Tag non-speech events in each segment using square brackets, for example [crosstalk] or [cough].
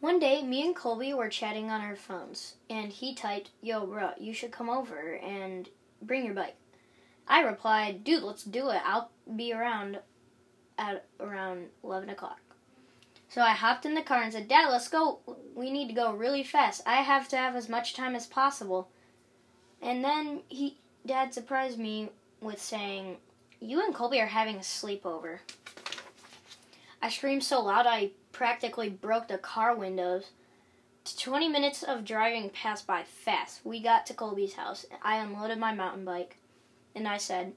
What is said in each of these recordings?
One day, me and Colby were chatting on our phones, and he typed, Yo, bro, you should come over and bring your bike. I replied, Dude, let's do it. I'll be around at around 11 o'clock. So I hopped in the car and said, Dad, let's go. We need to go really fast. I have to have as much time as possible. And then he, Dad surprised me with saying, You and Colby are having a sleepover. I screamed so loud I practically broke the car windows. 20 minutes of driving passed by fast. We got to Colby's house. I unloaded my mountain bike and I said,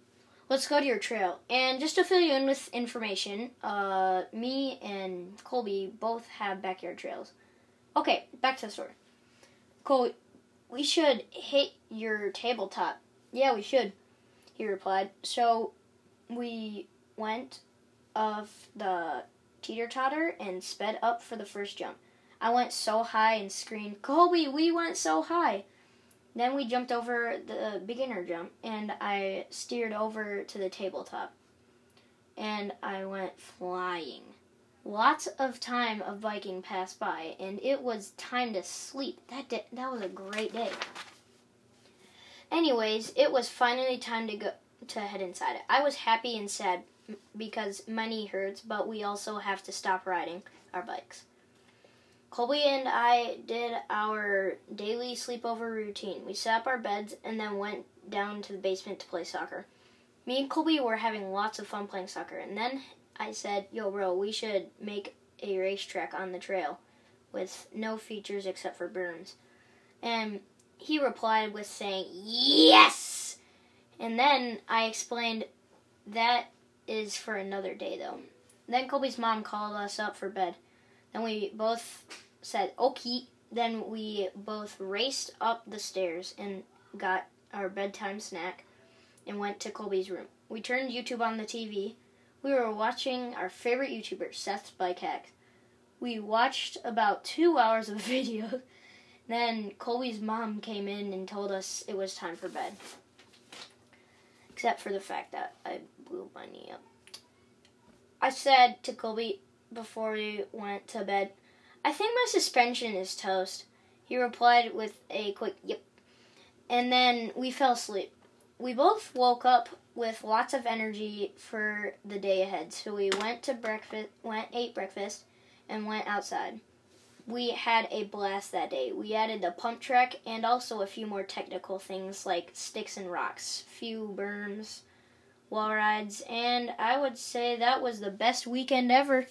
Let's go to your trail. And just to fill you in with information, uh, me and Colby both have backyard trails. Okay, back to the story. Colby, we should hit your tabletop. Yeah, we should, he replied. So we went off the teeter totter and sped up for the first jump. I went so high and screamed, Colby, we went so high. Then we jumped over the beginner jump and I steered over to the tabletop. And I went flying. Lots of time of biking passed by and it was time to sleep. That day, that was a great day. Anyways, it was finally time to go to head inside. I was happy and sad because my knee hurts, but we also have to stop riding our bikes. Colby and I did our daily sleepover routine. We set up our beds and then went down to the basement to play soccer. Me and Colby were having lots of fun playing soccer, and then I said, Yo, bro, we should make a racetrack on the trail with no features except for berms. And he replied with saying, Yes! And then I explained that is for another day, though. Then Colby's mom called us up for bed. Then we both said, okay. Then we both raced up the stairs and got our bedtime snack and went to Colby's room. We turned YouTube on the TV. We were watching our favorite YouTuber, Seth's Bike Hack. We watched about two hours of [laughs] video. Then Colby's mom came in and told us it was time for bed. Except for the fact that I blew my knee up. I said to Colby before we went to bed, I think my suspension is toast. He replied with a quick yep. And then we fell asleep. We both woke up with lots of energy for the day ahead. So we went to breakfast, went ate breakfast, and went outside. We had a blast that day. We added the pump track and also a few more technical things like sticks and rocks, few berms, wall rides, and I would say that was the best weekend ever.